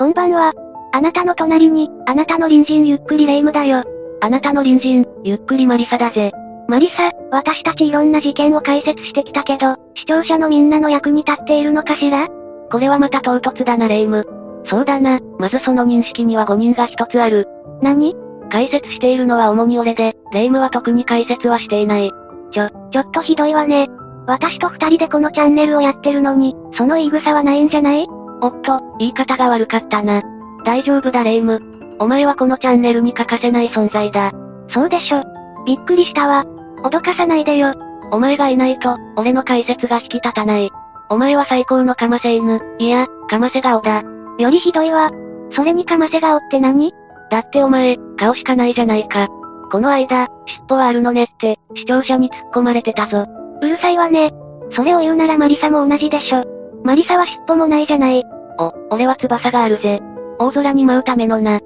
こんばんは。あなたの隣に、あなたの隣人ゆっくりレ夢ムだよ。あなたの隣人、ゆっくりマリサだぜ。マリサ、私たちいろんな事件を解説してきたけど、視聴者のみんなの役に立っているのかしら？これはまた唐突だなレ夢ム。そうだな、まずその認識には誤認が一つある。何？解説しているのは主に俺で、レ夢ムは特に解説はしていない。ちょ、ちょっとひどいわね。私と二人でこのチャンネルをやってるのに、その言い草はないんじゃない？おっと、言い方が悪かったな。大丈夫だレ夢ム。お前はこのチャンネルに欠かせない存在だ。そうでしょ。びっくりしたわ。脅かさないでよ。お前がいないと、俺の解説が引き立たない。お前は最高のかませ犬、いや、かませ顔だ。よりひどいわ。それにかませ顔って何？だってお前、顔しかないじゃないか。この間、尻尾はあるのねって、視聴者に突っ込まれてたぞ。うるさいわね。それを言うならマリサも同じでしょ。マリサは尻尾もないじゃない。お、俺は翼があるぜ。大空に舞うためのな。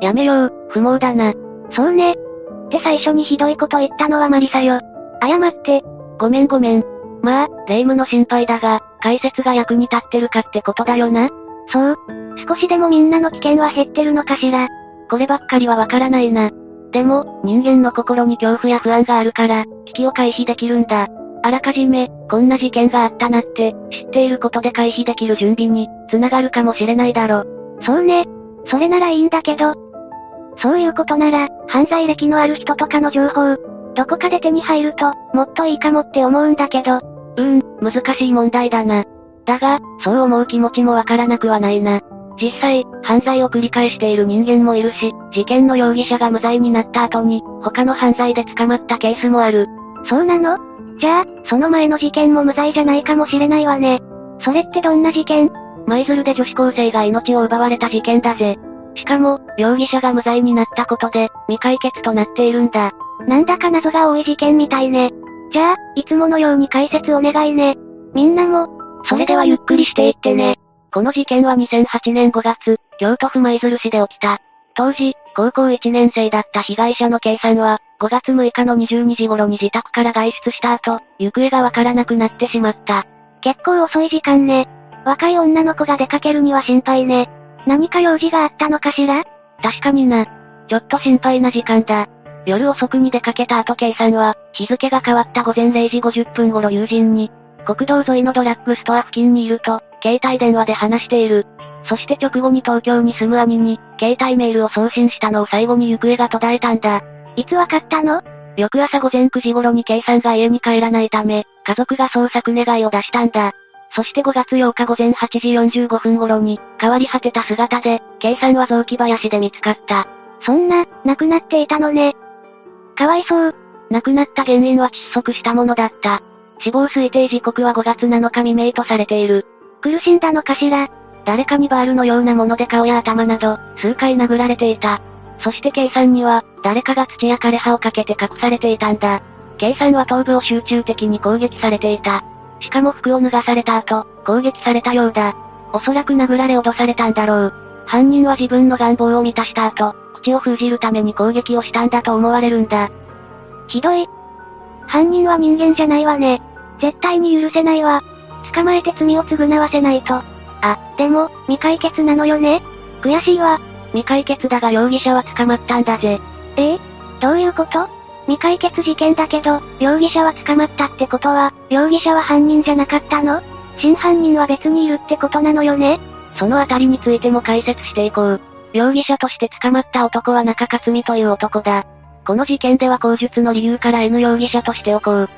やめよう、不毛だな。そうね。って最初にひどいこと言ったのはマリサよ。謝って。ごめんごめん。まあ、霊夢の心配だが、解説が役に立ってるかってことだよな。そう。少しでもみんなの危険は減ってるのかしら。こればっかりはわからないな。でも、人間の心に恐怖や不安があるから、危機を回避できるんだ。あらかじめ、こんな事件があったなって、知っていることで回避できる準備に、繋がるかもしれないだろ。そうね。それならいいんだけど。そういうことなら、犯罪歴のある人とかの情報、どこかで手に入ると、もっといいかもって思うんだけど。うーん、難しい問題だな。だが、そう思う気持ちもわからなくはないな。実際、犯罪を繰り返している人間もいるし、事件の容疑者が無罪になった後に、他の犯罪で捕まったケースもある。そうなの？じゃあ、その前の事件も無罪じゃないかもしれないわね。それってどんな事件？舞鶴で女子高生が命を奪われた事件だぜ。しかも、容疑者が無罪になったことで、未解決となっているんだ。なんだか謎が多い事件みたいね。じゃあ、いつものように解説お願いね。みんなも、それではゆっくりしていってね。この事件は2008年5月、京都府舞鶴市で起きた。当時、高校1年生だった被害者の K さんは、5月6日の22時頃に自宅から外出した後、行方がわからなくなってしまった。結構遅い時間ね。若い女の子が出かけるには心配ね。何か用事があったのかしら？確かにな。ちょっと心配な時間だ。夜遅くに出かけた後 K さんは、日付が変わった午前0時50分頃友人に、国道沿いのドラッグストア付近にいると、携帯電話で話している。そして直後に東京に住む兄に、携帯メールを送信したのを最後に行方が途絶えたんだ。いつわかったの？翌朝午前9時頃に K さんが家に帰らないため、家族が捜索願いを出したんだ。そして5月8日午前8時45分頃に、変わり果てた姿で、K さんは雑木林で見つかった。そんな、亡くなっていたのね。かわいそう。亡くなった原因は窒息したものだった。死亡推定時刻は5月7日未明とされている。苦しんだのかしら？誰かにバールのようなもので顔や頭など、数回殴られていた。そして K さんには、誰かが土や枯葉をかけて隠されていたんだ。K さんは頭部を集中的に攻撃されていた。しかも服を脱がされた後、攻撃されたようだ。おそらく殴られ脅されたんだろう。犯人は自分の願望を満たした後、口を封じるために攻撃をしたんだと思われるんだ。ひどい。犯人は人間じゃないわね。絶対に許せないわ。捕まえて罪を償わせないと。あ、でも、未解決なのよね悔しいわ。未解決だが容疑者は捕まったんだぜ。え？えどういうこと？未解決事件だけど、容疑者は捕まったってことは、容疑者は犯人じゃなかったの？真犯人は別にいるってことなのよね？そのあたりについても解説していこう。容疑者として捕まった男は中克美という男だ。この事件では口述の理由から N 容疑者としておこう。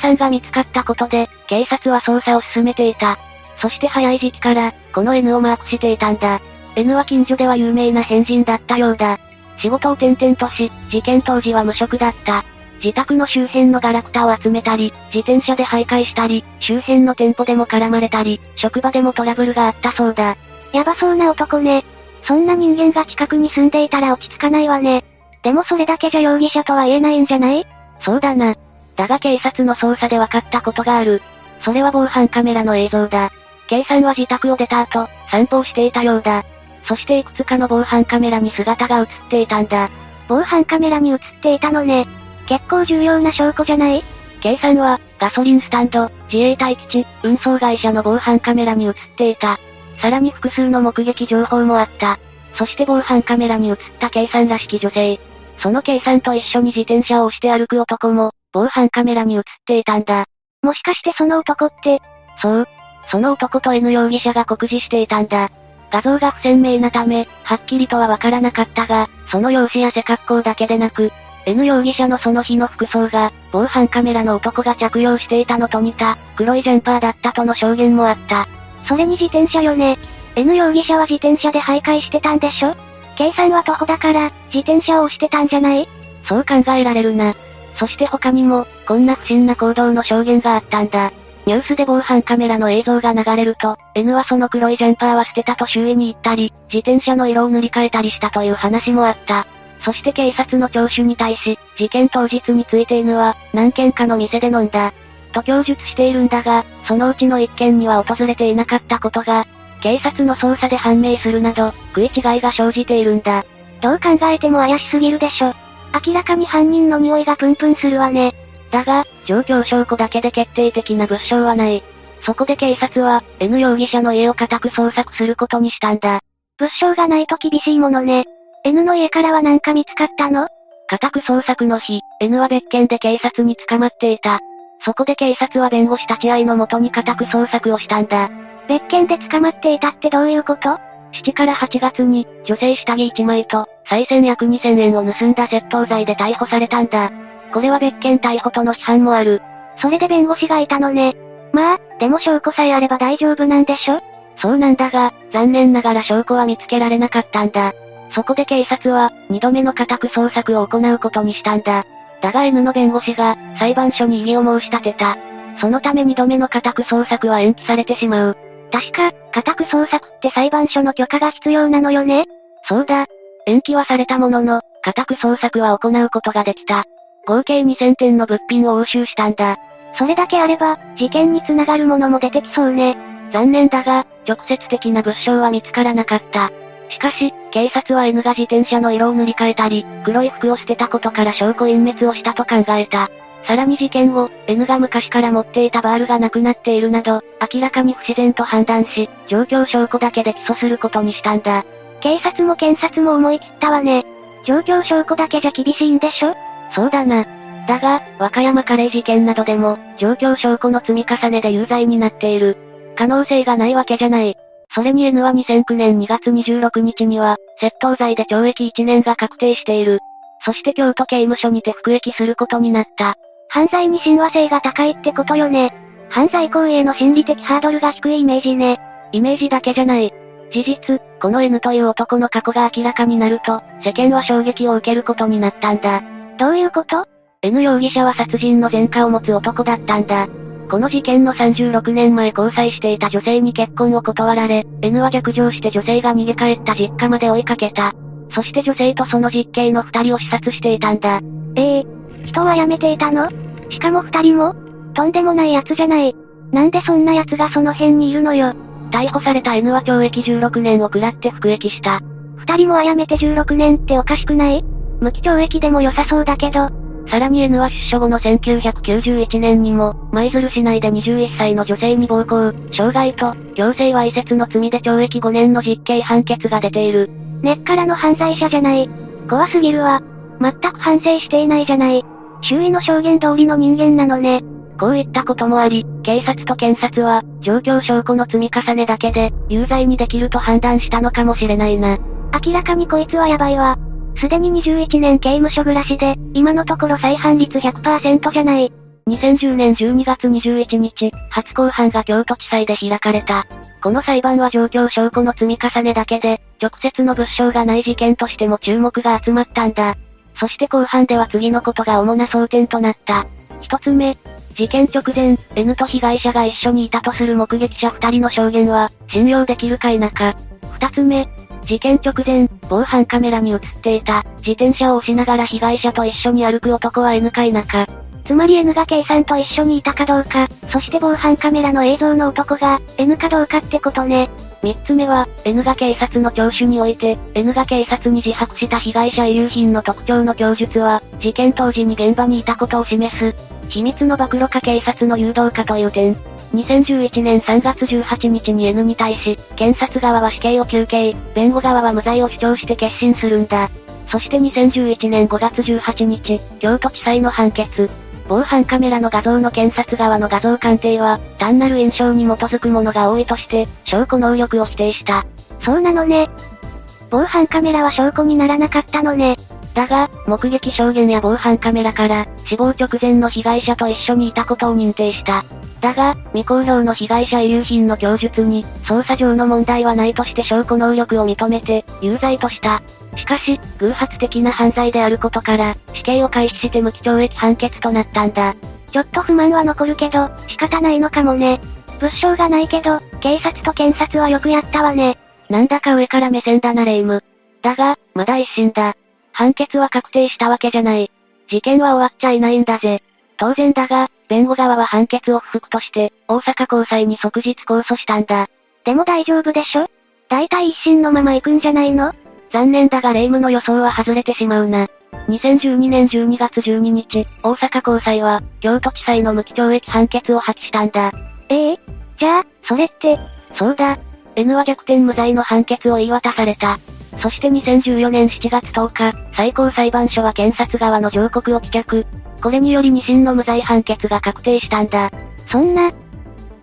さんが見つかったことで、警察は捜査を進めていた。そして早い時期から、この N をマークしていたんだ。N は近所では有名な変人だったようだ。仕事を転々とし、事件当時は無職だった。自宅の周辺のガラクタを集めたり、自転車で徘徊したり、周辺の店舗でも絡まれたり、職場でもトラブルがあったそうだ。やばそうな男ね。そんな人間が近くに住んでいたら落ち着かないわね。でもそれだけじゃ容疑者とは言えないんじゃない？そうだな。だが警察の捜査で分かったことがある。それは防犯カメラの映像だ。K さんは自宅を出た後、散歩をしていたようだ。そしていくつかの防犯カメラに姿が映っていたんだ。防犯カメラに映っていたのね。結構重要な証拠じゃない ?K さんは、ガソリンスタンド、自衛隊基地、運送会社の防犯カメラに映っていた。さらに複数の目撃情報もあった。そして防犯カメラに映った K さんらしき女性。その K さんと一緒に自転車を押して歩く男も、防犯カメラに映っていたんだ。もしかしてその男って、そう。その男と N 容疑者が酷似していたんだ。画像が不鮮明なため、はっきりとはわからなかったが、その容姿や背格好だけでなく、N 容疑者のその日の服装が、防犯カメラの男が着用していたのと似た、黒いジャンパーだったとの証言もあった。それに自転車よね。N 容疑者は自転車で徘徊してたんでしょ ?K さんは徒歩だから、自転車を押してたんじゃない？そう考えられるな。そして他にも、こんな不審な行動の証言があったんだ。ニュースで防犯カメラの映像が流れると、N はその黒いジャンパーは捨てたと周囲に言ったり、自転車の色を塗り替えたりしたという話もあった。そして警察の聴取に対し、事件当日について N は、何軒かの店で飲んだ。と供述しているんだが、そのうちの一件には訪れていなかったことが、警察の捜査で判明するなど、食い違いが生じているんだ。どう考えても怪しすぎるでしょ。明らかに犯人の匂いがプンプンするわね。だが、状況証拠だけで決定的な物証はない。そこで警察は、N 容疑者の家を家宅捜索することにしたんだ。物証がないと厳しいものね。N の家からは何か見つかったの？家宅捜索の日、N は別件で警察に捕まっていた。そこで警察は弁護士立ち会いのもとに家宅捜索をしたんだ。別件で捕まっていたってどういうこと ?7 から8月に、女性下着1枚と、再銭約2000円を盗んだ窃盗罪で逮捕されたんだ。これは別件逮捕との批判もある。それで弁護士がいたのね。まあ、でも証拠さえあれば大丈夫なんでしょ？そうなんだが、残念ながら証拠は見つけられなかったんだ。そこで警察は、二度目の家宅捜索を行うことにしたんだ。だが N の弁護士が、裁判所に異議を申し立てた。そのため二度目の家宅捜索は延期されてしまう。確か、家宅捜索って裁判所の許可が必要なのよね？そうだ。延期はされたものの、家宅捜索は行うことができた。合計2000点の物品を押収したんだ。それだけあれば、事件につながるものも出てきそうね。残念だが、直接的な物証は見つからなかった。しかし、警察は N が自転車の色を塗り替えたり、黒い服を捨てたことから証拠隠滅をしたと考えた。さらに事件後、N が昔から持っていたバールがなくなっているなど、明らかに不自然と判断し、状況証拠だけで起訴することにしたんだ。警察も検察も思い切ったわね。状況証拠だけじゃ厳しいんでしょ？そうだな。だが、和歌山カレー事件などでも、状況証拠の積み重ねで有罪になっている。可能性がないわけじゃない。それに N は2009年2月26日には、窃盗罪で懲役1年が確定している。そして京都刑務所にて服役することになった。犯罪に親和性が高いってことよね。犯罪行為への心理的ハードルが低いイメージね。イメージだけじゃない。事実、この N という男の過去が明らかになると、世間は衝撃を受けることになったんだ。どういうこと ?N 容疑者は殺人の前科を持つ男だったんだ。この事件の36年前交際していた女性に結婚を断られ、N は逆上して女性が逃げ帰った実家まで追いかけた。そして女性とその実刑の二人を視察していたんだ。ええー、人は辞めていたの？しかも二人も？とんでもない奴じゃない。なんでそんな奴がその辺にいるのよ？逮捕された N は懲役16年を食らって服役した。二人もあやめて16年っておかしくない？無期懲役でも良さそうだけど。さらに N は出所後の1991年にも、舞鶴市内で21歳の女性に暴行、傷害と、強制わいせつの罪で懲役5年の実刑判決が出ている。根っからの犯罪者じゃない。怖すぎるわ。全く反省していないじゃない。周囲の証言通りの人間なのね。こういったこともあり、警察と検察は、状況証拠の積み重ねだけで、有罪にできると判断したのかもしれないな。明らかにこいつはやばいわ。すでに21年刑務所暮らしで、今のところ再犯率100%じゃない。2010年12月21日、初公判が京都地裁で開かれた。この裁判は状況証拠の積み重ねだけで、直接の物証がない事件としても注目が集まったんだ。そして後半では次のことが主な争点となった。一つ目、事件直前、N と被害者が一緒にいたとする目撃者二人の証言は、信用できるか否か。二つ目、事件直前、防犯カメラに映っていた、自転車を押しながら被害者と一緒に歩く男は N か否か。つまり N が K さんと一緒にいたかどうか、そして防犯カメラの映像の男が、N かどうかってことね。三つ目は、N が警察の聴取において、N が警察に自白した被害者遺留品の特徴の供述は、事件当時に現場にいたことを示す、秘密の暴露か警察の誘導かという点。2011年3月18日に N に対し、検察側は死刑を求刑、弁護側は無罪を主張して決心するんだ。そして2011年5月18日、京都地裁の判決。防犯カメラの画像の検察側の画像鑑定は、単なる印象に基づくものが多いとして、証拠能力を否定した。そうなのね。防犯カメラは証拠にならなかったのね。だが、目撃証言や防犯カメラから、死亡直前の被害者と一緒にいたことを認定した。だが、未公表の被害者遺留品の供述に、捜査上の問題はないとして証拠能力を認めて、有罪とした。しかし、偶発的な犯罪であることから、死刑を回避して無期懲役判決となったんだ。ちょっと不満は残るけど、仕方ないのかもね。物証がないけど、警察と検察はよくやったわね。なんだか上から目線だなレイム。だが、まだ一審だ。判決は確定したわけじゃない。事件は終わっちゃいないんだぜ。当然だが、弁護側は判決を不服として、大阪高裁に即日控訴したんだ。でも大丈夫でしょ？大体一審のまま行くんじゃないの？残念だが霊夢の予想は外れてしまうな。2012年12月12日、大阪高裁は、京都地裁の無期懲役判決を破棄したんだ。ええ？じゃあ、それって、そうだ。N は逆転無罪の判決を言い渡された。そして2014年7月10日、最高裁判所は検察側の上告を棄却。これにより二審の無罪判決が確定したんだ。そんな。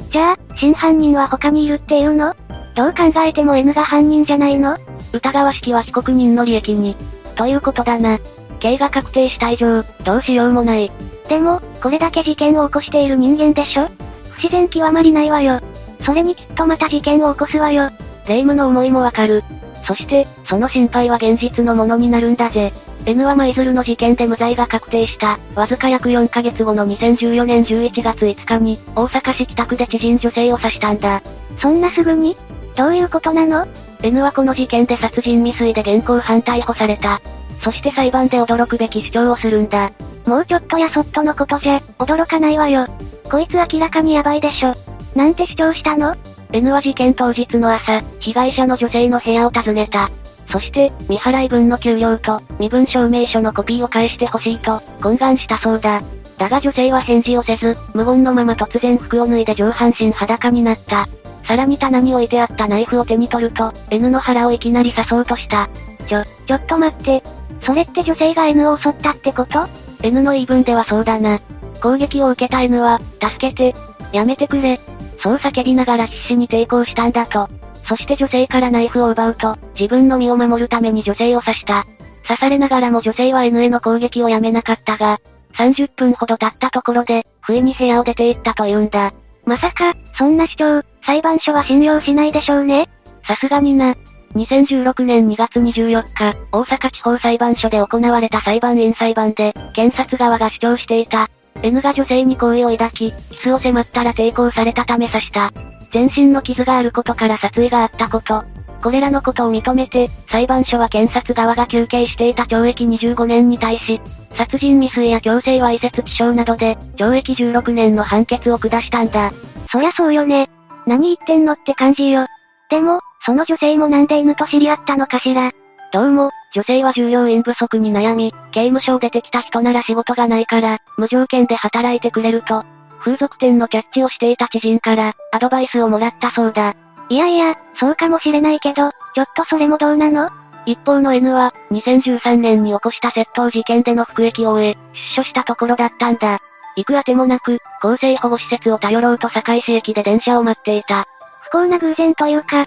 じゃあ、真犯人は他にいるっていうの？どう考えても N が犯人じゃないの？疑わしきは被告人の利益に。ということだな。刑が確定した以上、どうしようもない。でも、これだけ事件を起こしている人間でしょ？不自然極まりないわよ。それにきっとまた事件を起こすわよ。霊夢の思いもわかる。そして、その心配は現実のものになるんだぜ。N は舞鶴の事件で無罪が確定した、わずか約4ヶ月後の2014年11月5日に、大阪市北区で知人女性を刺したんだ。そんなすぐに？どういうことなの ?N はこの事件で殺人未遂で現行犯逮捕された。そして裁判で驚くべき主張をするんだ。もうちょっとやそっとのことじゃ、驚かないわよ。こいつ明らかにヤバいでしょ。なんて主張したの？?N は事件当日の朝、被害者の女性の部屋を訪ねた。そして、未払い分の給料と、身分証明書のコピーを返してほしいと、懇願したそうだ。だが女性は返事をせず、無言のまま突然服を脱いで上半身裸になった。さらに棚に置いてあったナイフを手に取ると、N の腹をいきなり刺そうとした。ちょ、ちょっと待って。それって女性が N を襲ったってこと ?N の言い分ではそうだな。攻撃を受けた N は、助けて、やめてくれ。そう叫びながら必死に抵抗したんだと。そして女性からナイフを奪うと、自分の身を守るために女性を刺した。刺されながらも女性は N への攻撃をやめなかったが、30分ほど経ったところで、不意に部屋を出て行ったと言うんだ。まさか、そんな主張、裁判所は信用しないでしょうね。さすがにな。2016年2月24日、大阪地方裁判所で行われた裁判員裁判で、検察側が主張していた。N が女性に好意を抱き、キスを迫ったら抵抗されたため刺した。全身の傷があることから殺意があったこと。これらのことを認めて、裁判所は検察側が求刑していた懲役25年に対し、殺人未遂や強制わいせつ致傷などで、懲役16年の判決を下したんだ。そりゃそうよね。何言ってんのって感じよ。でも、その女性もなんで犬と知り合ったのかしら。どうも、女性は従業員不足に悩み、刑務所を出てきた人なら仕事がないから、無条件で働いてくれると、風俗店のキャッチをしていた知人から、アドバイスをもらったそうだ。いやいや、そうかもしれないけど、ちょっとそれもどうなの？一方の N は、2013年に起こした窃盗事件での服役を終え、出所したところだったんだ。行くあてもなく、公正保護施設を頼ろうと堺市駅で電車を待っていた。不幸な偶然というか。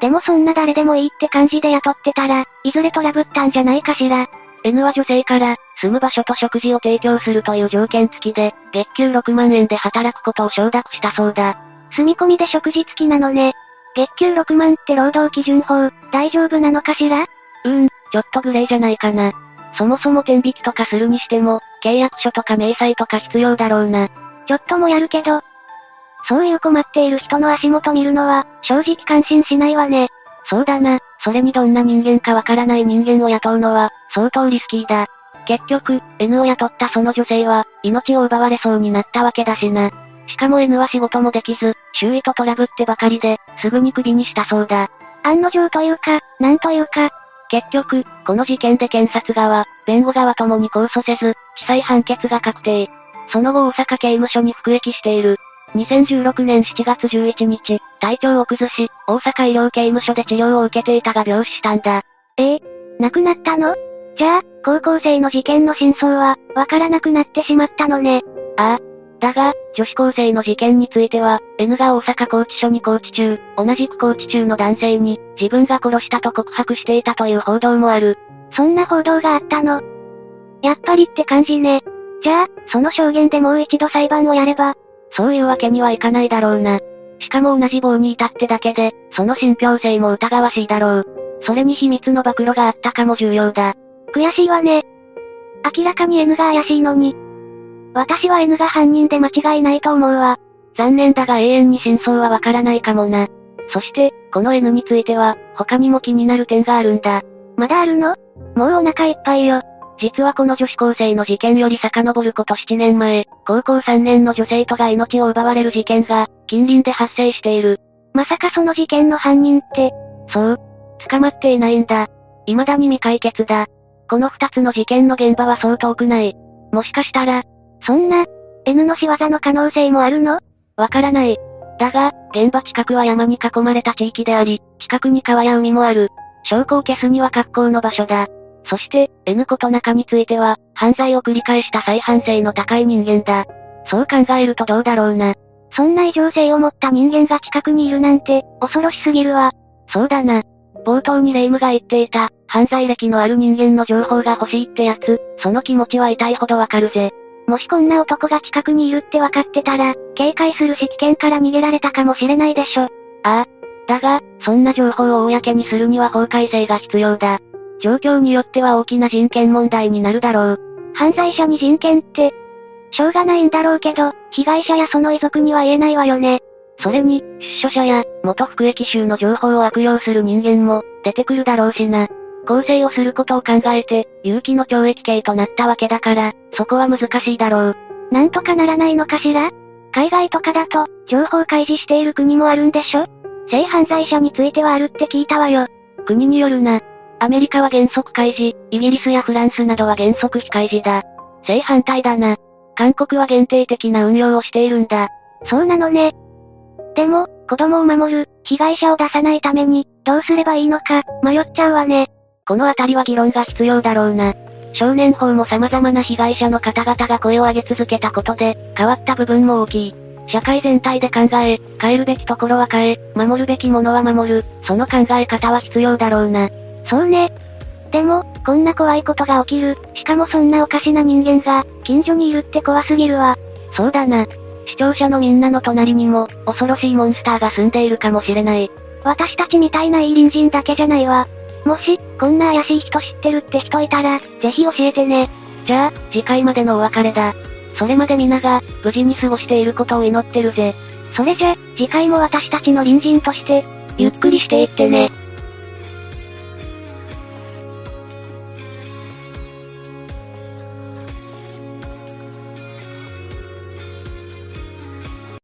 でもそんな誰でもいいって感じで雇ってたら、いずれトラブったんじゃないかしら。N は女性から、住む場所と食事を提供するという条件付きで、月給6万円で働くことを承諾したそうだ。住み込みで食事付きなのね。月給6万って労働基準法、大丈夫なのかしら？うーん、ちょっとグレーじゃないかな。そもそも天引きとかするにしても、契約書とか明細とか必要だろうな。ちょっともやるけど。そういう困っている人の足元見るのは、正直感心しないわね。そうだな、それにどんな人間かわからない人間を雇うのは、相当リスキーだ。結局、N を雇ったその女性は、命を奪われそうになったわけだしな。しかも N は仕事もできず、周囲とトラブってばかりで、すぐにクビにしたそうだ。案の定というか、なんというか。結局、この事件で検察側、弁護側ともに控訴せず、地裁判決が確定。その後大阪刑務所に服役している。2016年7月11日、体調を崩し、大阪医療刑務所で治療を受けていたが病死したんだ。ええ亡くなったの？じゃあ、高校生の事件の真相は、わからなくなってしまったのね。ああ。だが、女子高生の事件については、N が大阪拘置所に拘置中、同じく拘置中の男性に、自分が殺したと告白していたという報道もある。そんな報道があったの？やっぱりって感じね。じゃあ、その証言でもう一度裁判をやれば。そういうわけにはいかないだろうな。しかも同じ棒に至ってだけで、その信憑性も疑わしいだろう。それに秘密の暴露があったかも重要だ。悔しいわね。明らかに N が怪しいのに。私は N が犯人で間違いないと思うわ。残念だが永遠に真相はわからないかもな。そして、この N については、他にも気になる点があるんだ。まだあるの？もうお腹いっぱいよ。実はこの女子高生の事件より遡ること7年前、高校3年の女性徒が命を奪われる事件が、近隣で発生している。まさかその事件の犯人って、そう。捕まっていないんだ。未だに未解決だ。この二つの事件の現場はそう遠くない。もしかしたら、そんな、N の仕業の可能性もあるの？わからない。だが、現場近くは山に囲まれた地域であり、近くに川や海もある。証拠を消すには格好の場所だ。そして、N 子と中については、犯罪を繰り返した再犯性の高い人間だ。そう考えるとどうだろうな。そんな異常性を持った人間が近くにいるなんて、恐ろしすぎるわ。そうだな。冒頭にレイムが言っていた、犯罪歴のある人間の情報が欲しいってやつ、その気持ちは痛いほどわかるぜ。もしこんな男が近くにいるって分かってたら、警戒するし危険から逃げられたかもしれないでしょ。ああ。だが、そんな情報を公にするには法改正が必要だ。状況によっては大きな人権問題になるだろう。犯罪者に人権って、しょうがないんだろうけど、被害者やその遺族には言えないわよね。それに、出所者や、元服役囚の情報を悪用する人間も、出てくるだろうしな。更生をすることを考えて、有期の懲役刑となったわけだから、そこは難しいだろう。なんとかならないのかしら？海外とかだと、情報開示している国もあるんでしょ？性犯罪者についてはあるって聞いたわよ。国によるな。アメリカは原則開示、イギリスやフランスなどは原則非開示だ。正反対だな。韓国は限定的な運用をしているんだ。そうなのね。でも、子供を守る、被害者を出さないために、どうすればいいのか、迷っちゃうわね。このあたりは議論が必要だろうな。少年法も様々な被害者の方々が声を上げ続けたことで、変わった部分も大きい。社会全体で考え、変えるべきところは変え、守るべきものは守る、その考え方は必要だろうな。そうね。でも、こんな怖いことが起きる、しかもそんなおかしな人間が、近所にいるって怖すぎるわ。そうだな。視聴者のみんなの隣にも、恐ろしいモンスターが住んでいるかもしれない。私たちみたいないい隣人だけじゃないわ。もし、こんな怪しい人知ってるって人いたら、ぜひ教えてね。じゃあ、次回までのお別れだ。それまで皆が、無事に過ごしていることを祈ってるぜ。それじゃ、次回も私たちの隣人として、ゆっくりしていってね。